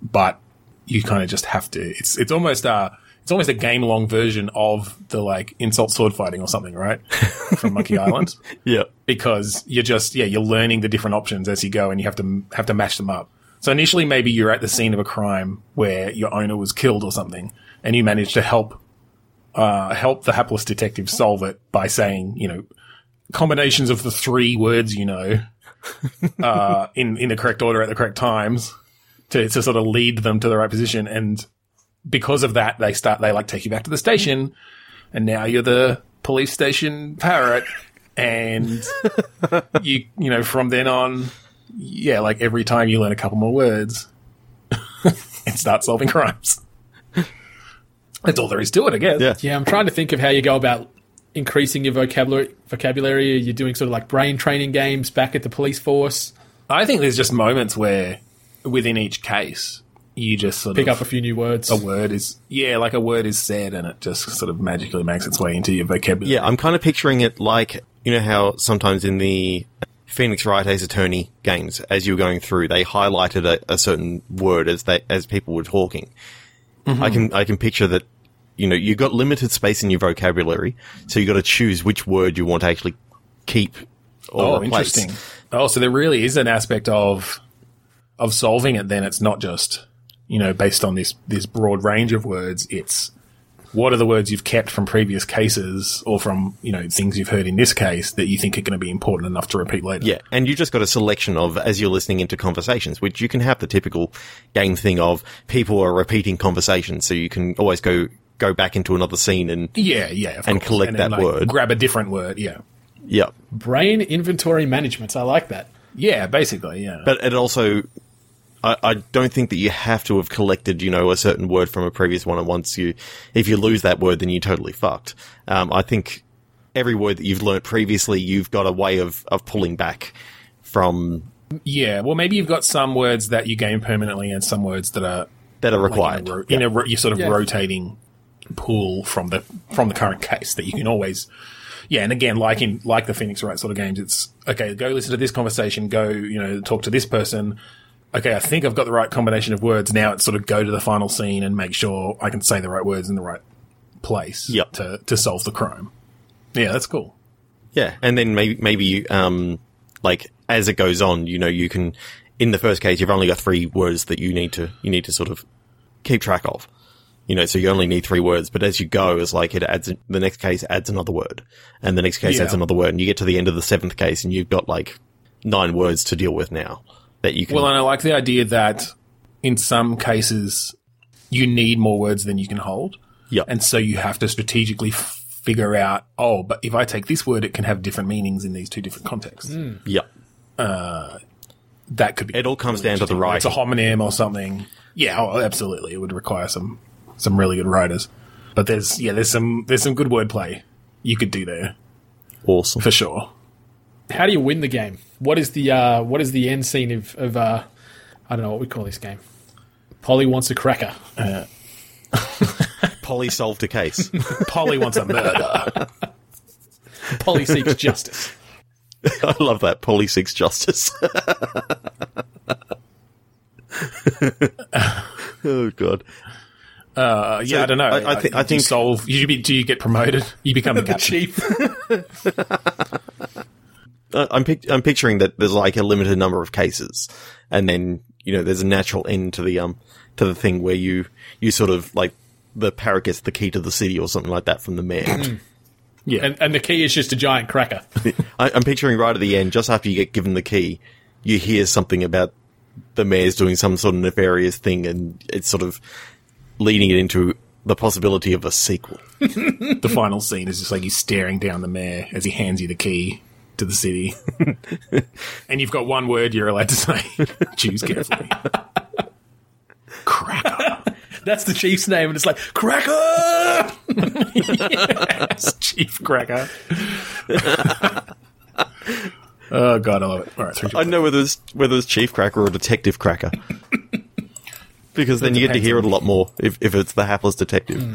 but you kind of just have to. It's it's almost a it's almost a game long version of the like insult sword fighting or something, right? <laughs> From Monkey Island, Yeah. because you're just yeah you're learning the different options as you go, and you have to have to match them up. So initially, maybe you're at the scene of a crime where your owner was killed or something, and you manage to help uh, help the hapless detective solve it by saying you know combinations of the three words you know <laughs> uh, in in the correct order at the correct times to to sort of lead them to the right position and because of that they start they like take you back to the station and now you're the police station parrot and <laughs> you you know from then on yeah like every time you learn a couple more words <laughs> and start solving crimes that's all there is to it i guess Yeah. Yeah, I'm trying to think of how you go about increasing your vocabulary. Vocabulary. You're doing sort of like brain training games back at the police force. i think there's just moments where within each case you just sort Pick of up a few new words. a word is yeah, like a word is said and it just sort of magically makes its way into your vocabulary. Yeah, I'm kind of picturing it like you know how sometimes in the Phoenix Wright Ace Attorney games, as you were going through, they highlighted a, a certain word as they as people were talking. I mm-hmm. can I can picture that. You know, you've got limited space in your vocabulary, so you've got to choose which word you want to actually keep or Oh, replace. interesting. Oh, so there really is an aspect of of solving it. Then it's not just you know based on this this broad range of words. It's what are the words you've kept from previous cases or from you know things you've heard in this case that you think are going to be important enough to repeat later. Yeah, and you just got a selection of as you're listening into conversations, which you can have the typical game thing of people are repeating conversations, so you can always go go back into another scene and yeah, yeah. And course. collect then, that like, word. Grab a different word. Yeah, yeah. Brain inventory management. I like that. yeah. Basically, yeah. But it also, I, I don't think that you have to have collected, you know, a certain word from a previous one. And once you, if you lose that word, then you're totally fucked. Um, I think every word that you've learnt previously, you've got a way of, of pulling back from yeah. Well, maybe you've got some words that you gain permanently and some words that are that are like required. in a, ro- in a ro- you're sort of Yeah. rotating pool from the from the current case that you can always yeah and again like in like the phoenix wright sort of games it's okay go listen to this conversation go you know talk to this person okay i think i've got the right combination of words now it's sort of go to the final scene and make sure i can say the right words in the right place Yep. to to solve the crime yeah that's cool Yeah, and then maybe maybe you, um like as it goes on, you know, you can in the first case you've only got three words that you need to you need to sort of keep track of. You know, so you only need three words, but as you go, it's like it adds the next case adds another word, and the next case Yeah. adds another word, and you get to the end of the seventh case, and you've got like nine words to deal with now that you can. well and i like the idea that in some cases you need more words than you can hold yeah, And so you have to strategically f- figure out, oh, but if I take this word, it can have different meanings in these two different contexts. Hmm. yeah, uh, That could be. It all comes down to the writer. It's a homonym or something. Yeah, oh, absolutely. It would require some some really good writers. But there's yeah, there's some there's some good wordplay you could do there awesome. for sure. How do you win the game? What is the uh, what is the end scene of, of uh, I don't know what we call this game. Polly wants a cracker. <laughs> Polly solved a case. <laughs> Polly wants a murder. Polly seeks justice. <laughs> I love that. Polly seeks justice. oh god. Uh, yeah, So, I don't know. I- I thi- I do you think- solve. You be, do you get promoted? You become the, The chief. Uh, I'm pic- I'm picturing that there's like a limited number of cases, and then you know there's a natural end to the um to the thing where you you sort of like the parrot gets the key to the city or something like that from the mayor. Yeah, and, and the key is just a giant cracker. <laughs> I, I'm picturing right at the end, just after you get given the key, you hear something about the mayor's doing some sort of nefarious thing, and it's sort of leading it into the possibility of a sequel. <laughs> the final scene is just like you staring down the mayor as he hands you the key to the city. <laughs> and you've got one word you're allowed to say. <laughs> Choose carefully. Cracker. <laughs> That's the chief's name, and it's like cracker. Yes, Chief Cracker. oh, God, I love it. All right, three, two, I don't know whether it's whether it's Chief Cracker or Detective Cracker. Because then you get to hear it a lot more if, if it's the hapless detective. Hmm.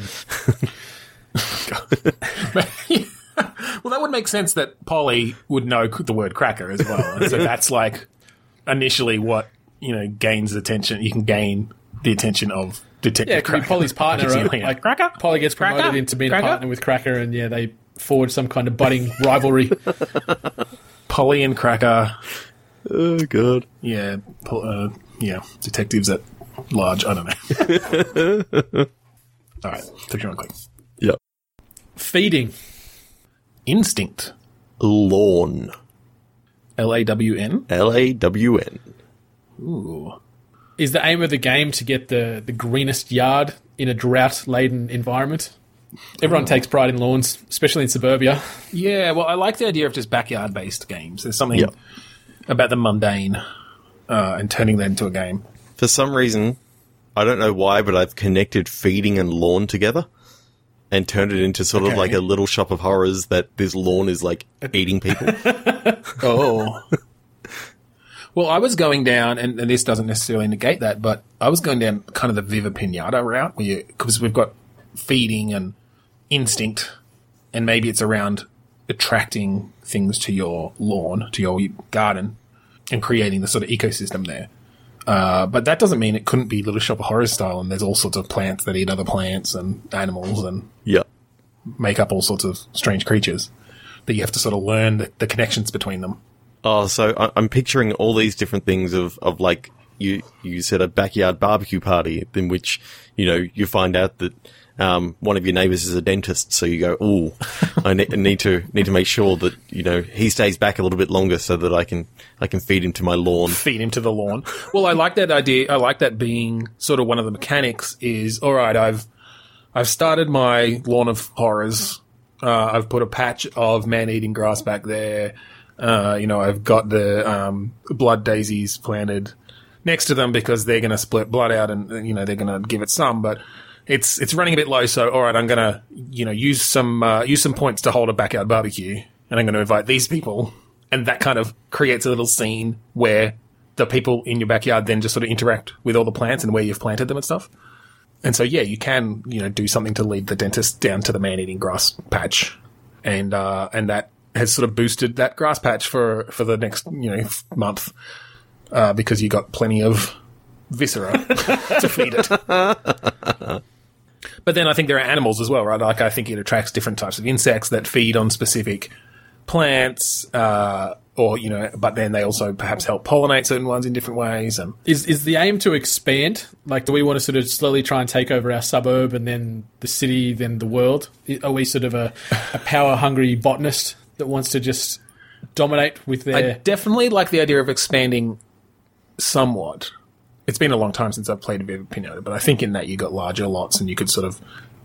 <laughs> well, that would make sense that Polly would know the word cracker as well. And so that's like initially what, you know, gains attention. You can gain the attention of Detective Yeah, it could be Cracker. Polly's partner. Like, right? Like Cracker? Polly gets promoted Cracker? into being Cracker? a partner with Cracker, and yeah, they forge some kind of budding <laughs> rivalry. Polly and Cracker. Oh god. Yeah, pol- uh, yeah, detectives at large. I don't know. <laughs> All right, took you on quick. Yep. Feeding. Instinct. Lawn. L A W N. L A W N. Ooh. Is the aim of the game to get the, the greenest yard in a drought laden environment? Everyone takes pride in lawns, especially in suburbia. Yeah, well, I like the idea of just backyard based games. There's something Yep. about the mundane uh, and turning that into a game. For some reason, I don't know why, but I've connected feeding and lawn together and turned it into sort of like a little shop of horrors that this lawn is like eating people. <laughs> Oh. well, I was going down, and, and this doesn't necessarily negate that, but I was going down kind of the Viva Pinata route, where you because we've got feeding and instinct, and maybe it's around attracting things to your lawn, to your garden, and creating the sort of ecosystem there. Uh, but that doesn't mean it couldn't be Little Shop of Horrors style, and there's all sorts of plants that eat other plants and animals and yeah. make up all sorts of strange creatures that you have to sort of learn the, the connections between them. Oh, so I- I'm picturing all these different things of, of like you you said a backyard barbecue party in which you know you find out that um, one of your neighbors is a dentist, so you go, "Oh, I ne- <laughs> need to need to make sure that you know he stays back a little bit longer so that I can I can feed him to my lawn." <laughs> feed him to the lawn. Well, I like that idea. I like that being sort of one of the mechanics is all right. I've I've started my lawn of horrors. Uh, I've put a patch of man-eating grass back there. Uh, you know, I've got the um, blood daisies planted next to them because they're going to split blood out, and you know they're going to give it some, but. It's it's running a bit low, so all right. I'm gonna you know use some uh, use some points to hold a backyard barbecue, and I'm going to invite these people, and that kind of creates a little scene where the people in your backyard then just sort of interact with all the plants and where you've planted them and stuff. And so, yeah, you can, you know, do something to lead the dentist down to the man-eating grass patch, and uh, and that has sort of boosted that grass patch for for the next, you know, month uh, because you got plenty of viscera <laughs> to feed it. But then I think there are animals as well, right? Like I think it attracts different types of insects that feed on specific plants, uh, or you know, but then they also perhaps help pollinate certain ones in different ways. And Is is the aim to expand? Like, do we want to sort of slowly try and take over our suburb and then the city, then the world? I- Are we sort of a, a power hungry botanist that wants to just dominate with their? I definitely like the idea of expanding somewhat. It's been a long time since I've played a bit of Pinata, but I think in that you got larger lots and you could sort of,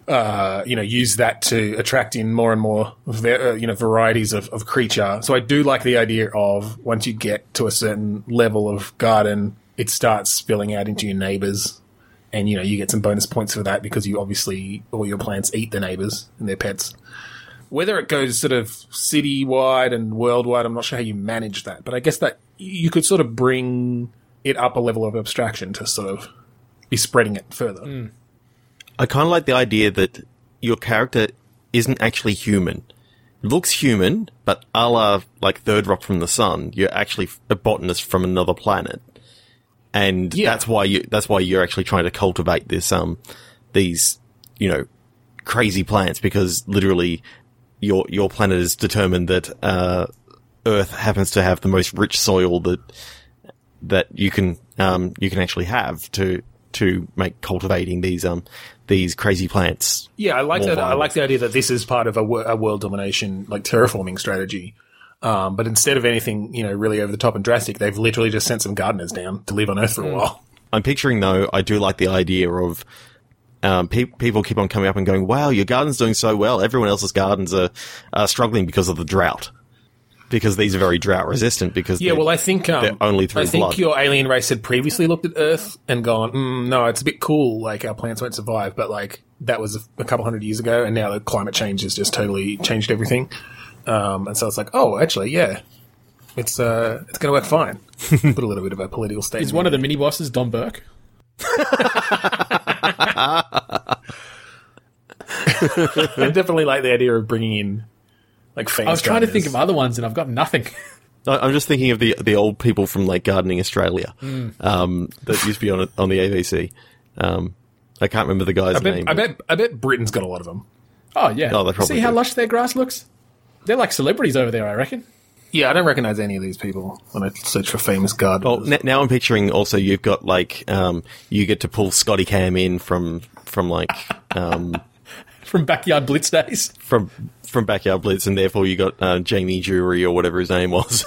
uh, you know, use that to attract in more and more, uh, you know, varieties of, of creature. So I do like the idea of once you get to a certain level of garden, it starts spilling out into your neighbors. And, you know, you get some bonus points for that because you obviously, all your plants eat the neighbors and their pets. Whether it goes sort of city wide and worldwide, I'm not sure how you manage that, but I guess that you could sort of bring it up a level of abstraction to sort of be spreading it further. I kind of like the idea that your character isn't actually human. It Looks human, but a la like Third Rock from the Sun, you're actually a botanist from another planet, and Yeah. that's why you that's why you're actually trying to cultivate this um these you know crazy plants because literally your your planet is determined that uh, Earth happens to have the most rich soil that that you can um, you can actually have to to make cultivating these um these crazy plants. Yeah, I like that. I like the idea that this is part of a, wo- a world domination, like terraforming strategy. Um, but instead of anything, you know, really over the top and drastic, they've literally just sent some gardeners down to live on Earth for a while. I'm picturing though. I do like the idea of. Um, pe- people keep on coming up and going, "Wow, your garden's doing so well. Everyone else's gardens are, are struggling because of the drought, because these are very drought resistant. Because Yeah, well, I think um, they're only through I think blood. your alien race had previously looked at Earth and gone, mm, "No, it's a bit cool. Like our plants won't survive." But like that was a, a couple hundred years ago, and now the climate change has just totally changed everything. Um, and so it's like, oh, actually, yeah, it's uh, it's going to work fine. <laughs> Put a little bit of a political statement. Is one of the mini bosses Don Burke? <laughs> I definitely like the idea of bringing in like famous. I was trying to think of other ones and I've got nothing. <laughs> I- I'm just thinking of the the old people from like Gardening Australia Hmm. um, that used to be on on the ABC. Um, I can't remember the guy's I bet, name. I bet, I bet Britain's got a lot of them. Oh yeah. Oh, they probably See how do. lush their grass looks? They're like celebrities over there, I reckon. Yeah, I don't recognize any of these people when I search for famous gardeners. Well, n- now I'm picturing also you've got like um, you get to pull Scotty Cam in from from like um, From backyard blitz days. from from Backyard Blitz, and therefore you got uh, Jamie Durie or whatever his name was,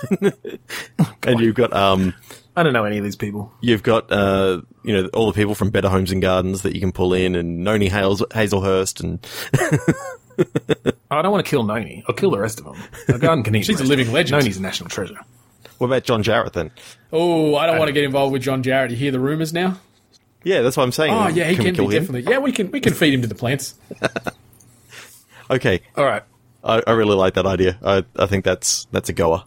<laughs> and you've got um, I don't know any of these people. you've got uh, you know all the people from Better Homes and Gardens that you can pull in, and Noni Hales- Hazlehurst, and <laughs> I don't want to kill Noni. I'll kill the rest of them. A garden can eat She's a living legend. Noni's a national treasure. what about John Jarratt then? Oh, I don't want to get involved with John Jarratt. You hear the rumours now? Yeah, that's what I'm saying. Oh yeah, he can, we be him? definitely. Yeah, we can we can feed him to the plants. <laughs> Okay, All right. I, I really like that idea. I I think that's that's a goer.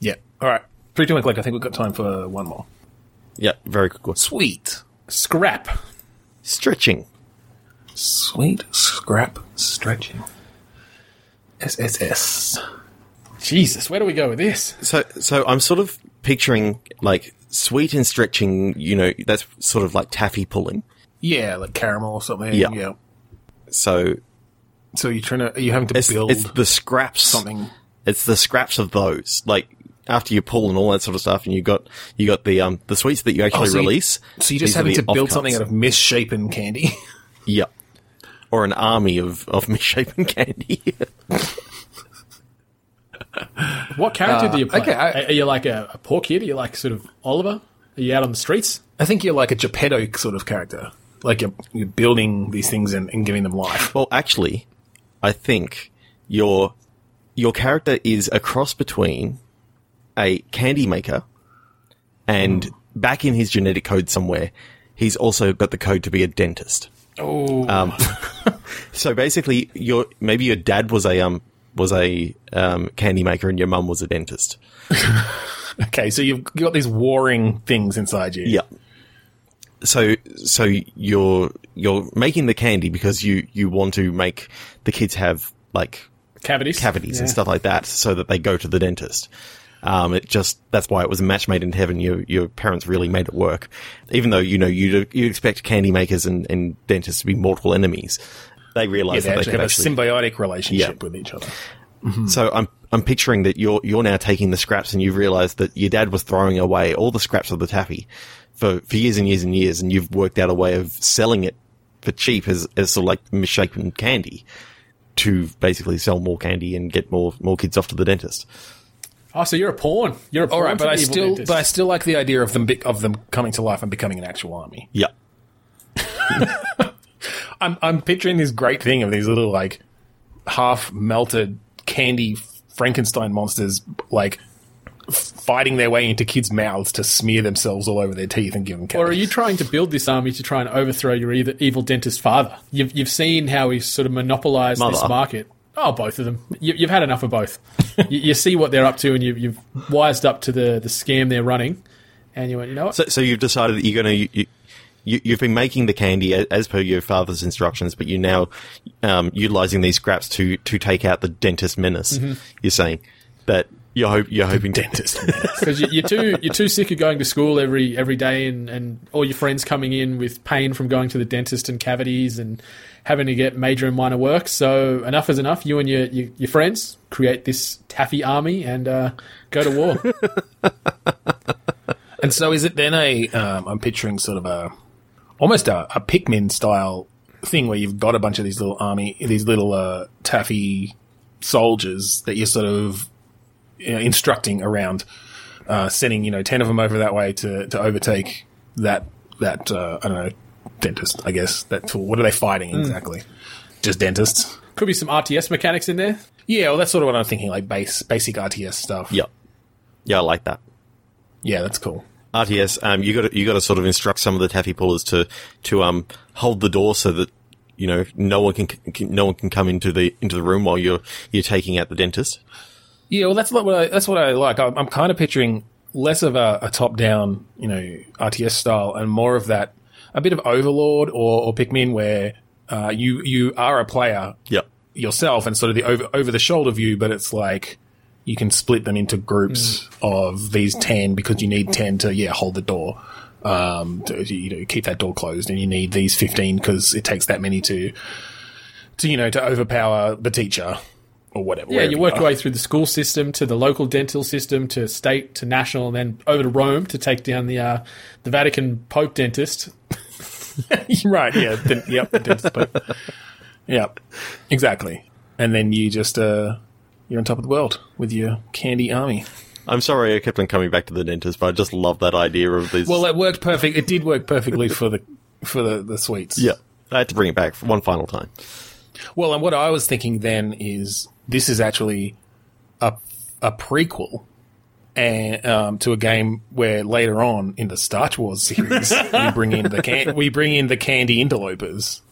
Yeah. All right. Three, two, one, click. I think we've got time for one more. Yeah, very good. one. Sweet. Scrap. Stretching. Sweet scrap stretching. SSS. Jesus, where do we go with this? So, so I'm sort of picturing like sweet and stretching. You know, that's sort of like taffy pulling. Yeah, like caramel or something. Yeah. Yeah. So So you're trying to, are you having to it's, build it's the scraps. something? It's the scraps of those. Like after you pull and all that sort of stuff, and you got you got the um the sweets that you actually Oh, so you- release. So you're just having to build offcuts. something out of misshapen candy. <laughs> Yep. Or an army of of misshapen candy. <laughs> What character do you play? okay, I- are are you like a, a poor kid? Are you like sort of Oliver? Are you out on the streets? I think you're like a Geppetto sort of character. Like you're, you're building these things and, and giving them life. Well, actually, I think your your character is a cross between a candy maker and back in his genetic code somewhere, he's also got the code to be a dentist. Oh, Um, <laughs> so basically, your maybe your dad was a um was a um, candy maker and your mum was a dentist. <laughs> Okay, so you've got these warring things inside you. Yeah. So so you're you're making the candy because you you want to make the kids have like cavities. cavities and stuff like that so that they go to the dentist. Um, it just that's why it was a match made in heaven. Your your parents really made it work, even though you know you you expect candy makers and, and dentists to be mortal enemies. They Yeah, realize they that they actually could have actually. a symbiotic relationship Yeah. with each other. Mm-hmm. so I'm I'm picturing that you're you're now taking the scraps and you've realised that your dad was throwing away all the scraps of the taffy for for years and years and years, and you've worked out a way of selling it for cheap as as sort of like misshapen candy to basically sell more candy and get more more kids off to the dentist. Oh, so you're a pawn. You're a pawn. All right, but I still, dentist. but I still like the idea of them be- of them coming to life and becoming an actual army. Yeah. <laughs> I'm I'm picturing this great thing of these little like half melted candy Frankenstein monsters like f- fighting their way into kids' mouths to smear themselves all over their teeth and give them. Candy. Or are you trying to build this army to try and overthrow your either evil dentist father? You've you've seen how he's sort of monopolised this market. Oh, both of them. You, you've had enough of both. you, you see what they're up to, and you, you've wised up to the the scam they're running. And you went, you know what? So, so you've decided that you're going to you, you, you've been making the candy as per your father's instructions, but you're now um, utilizing these scraps to to take out the dentist menace. Mm-hmm. You're saying that you're hope you're hoping to dentist? because you, you're too you're too sick of going to school every every day and, and all your friends coming in with pain from going to the dentist and cavities and having to get major and minor work. So enough is enough. You and your your, your friends create this taffy army and uh, go to war. <laughs> and so is it then a? Um, I'm picturing sort of a almost a, a Pikmin style thing where you've got a bunch of these little army, these little uh, taffy soldiers that you're sort of you know, instructing around, uh, sending you know ten of them over that way to to overtake that that uh, I don't know dentist. I guess that tool. What are they fighting exactly? Just dentists. Could be some RTS mechanics in there. Yeah, well, that's sort of what I'm thinking, like base basic RTS stuff. yeah yeah I like that. yeah, that's cool. RTS, um, you got to you got to sort of instruct some of the taffy pullers to to um hold the door so that you know no one can, can no one can come into the into the room while you're you're taking out the dentist. Yeah, well, that's what I, that's what I like. I'm, I'm kind of picturing less of a, a top-down, you know, RTS style, and more of that, a bit of Overlord or, or Pikmin, where uh, you you are a player Yep. yourself and sort of the over over the shoulder view, but it's like you can split them into groups of these ten because you need ten to yeah hold the door. um, to, you know, keep that door closed, and you need these fifteen because it takes that many to, to you know, to overpower the teacher or whatever. Yeah, you work are. your way through the school system to the local dental system to state to national, and then over to Rome to take down the uh, the Vatican Pope dentist. <laughs> right. Yeah. The, yep. The dentist pope. <laughs> Yep. Exactly. And then you just uh, you're on top of the world with your candy army. I'm sorry I kept on coming back to the dentist, but I just love that idea of these. Well, it worked perfect. It did work perfectly for the for the the sweets. yeah, I had to bring it back for one final time. Well, and what I was thinking then is this is actually a a prequel. And um, to a game where later on in the Starch Wars series we bring in the can- we bring in the candy interlopers,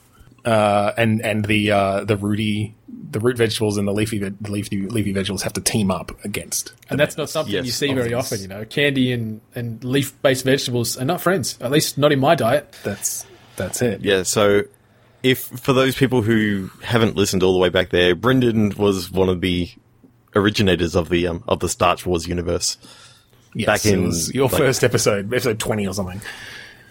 uh, and and the uh, the rooty the root vegetables and the leafy the leafy leafy vegetables have to team up against. And that's not something Yes, you see very often, you know. Candy and, and leaf based vegetables are not friends, at least not in my diet. That's that's it. Yeah, so if for those people who haven't listened all the way back there, Brendan was one of the originators of the um, of the Starch Wars universe. Yes, Back it in, was your like- first episode, episode twenty or something.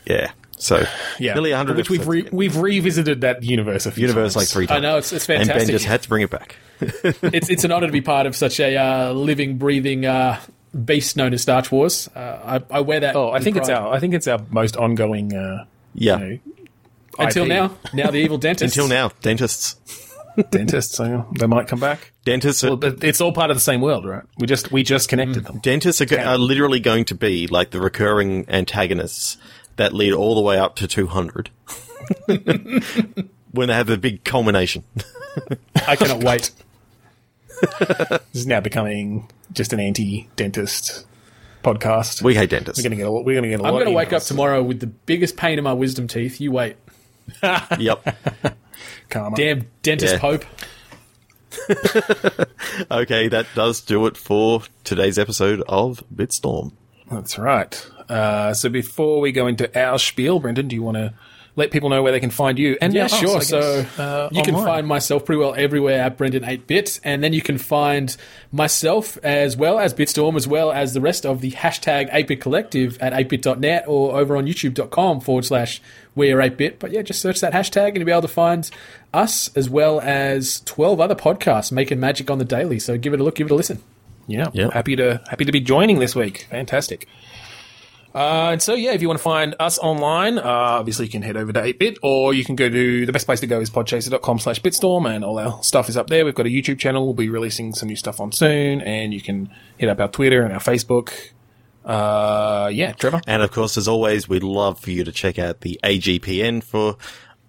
Yeah, so Yeah, nearly 100 Which we've re- we've revisited that universe a few universe like times. three I know, it's, it's fantastic. and Ben just had to bring it back. <laughs> it's, it's an honor to be part of such a uh, living, breathing uh, beast known as Starch Wars. Uh, I, I wear that. Oh, I with think it's our I think it's our most ongoing. Uh, Yeah, you know, Until IP. now. Now the evil dentist. until now, dentists, <laughs> dentists, so they might come back. dentists, are, Well, but it's all part of the same world, right? We just we just connected them. dentists are, go- are literally going to be like the recurring antagonists that lead all the way up to 200 when they have a big culmination. I cannot wait. This is now becoming just an anti-dentist podcast. We hate dentists. we're gonna get a, lot. we're gonna get a I'm lot. going to wake up tomorrow with the biggest pain in my wisdom teeth. You wait. <laughs> <laughs> yep. Karma. Damn dentist Yeah. Pope. <laughs> Okay, that does do it for today's episode of Bitstorm. That's right. Uh, so before we go into our spiel, Brendan, do you want to let people know where they can find you? And Yeah, now us, sure. I So uh, you can find myself pretty well everywhere at Brendan 8bit, and then you can find myself as well as Bitstorm, as well as the rest of the hashtag 8bit collective at 8bit.net or over on youtube.com forward slash we're 8bit. But yeah, just search that hashtag and you'll be able to find us as well as 12 other podcasts making magic on the daily. So give it a look, give it a listen. Yeah, Yep. happy to happy to be joining this week. Fantastic. Uh, and so, yeah, if you want to find us online, uh, obviously you can head over to 8bit, or you can go to the best place to go is podchaser.com slash bitstorm, and all our stuff is up there. We've got a YouTube channel we'll be releasing some new stuff on soon, and you can hit up our Twitter and our Facebook. Uh, yeah, Trevor. And of course, as always, we'd love for you to check out the AGPN for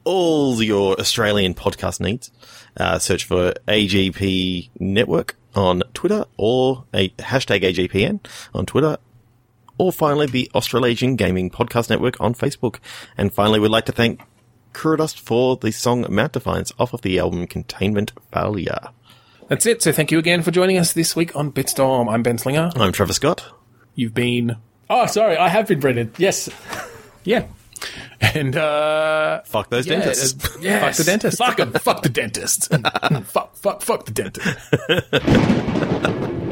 all your Australian podcast needs. Uh, search for AGP Network on Twitter or a hashtag AGPN on Twitter. Or finally, the Australasian Gaming Podcast Network on Facebook. And finally, we'd like to thank Kurudust for the song Mount Defiance off of the album Containment Failure. That's it. So thank you again for joining us this week on Bitstorm. I'm Ben Slinger. I'm Trevor Scott. You've been, Oh, sorry, I have been Brendan. Yes. yeah. And, uh, Fuck those yeah, dentists. uh, Yes. Fuck the dentist. Fuck 'em. fuck the dentist. <laughs> fuck, fuck, fuck the dentist. <laughs>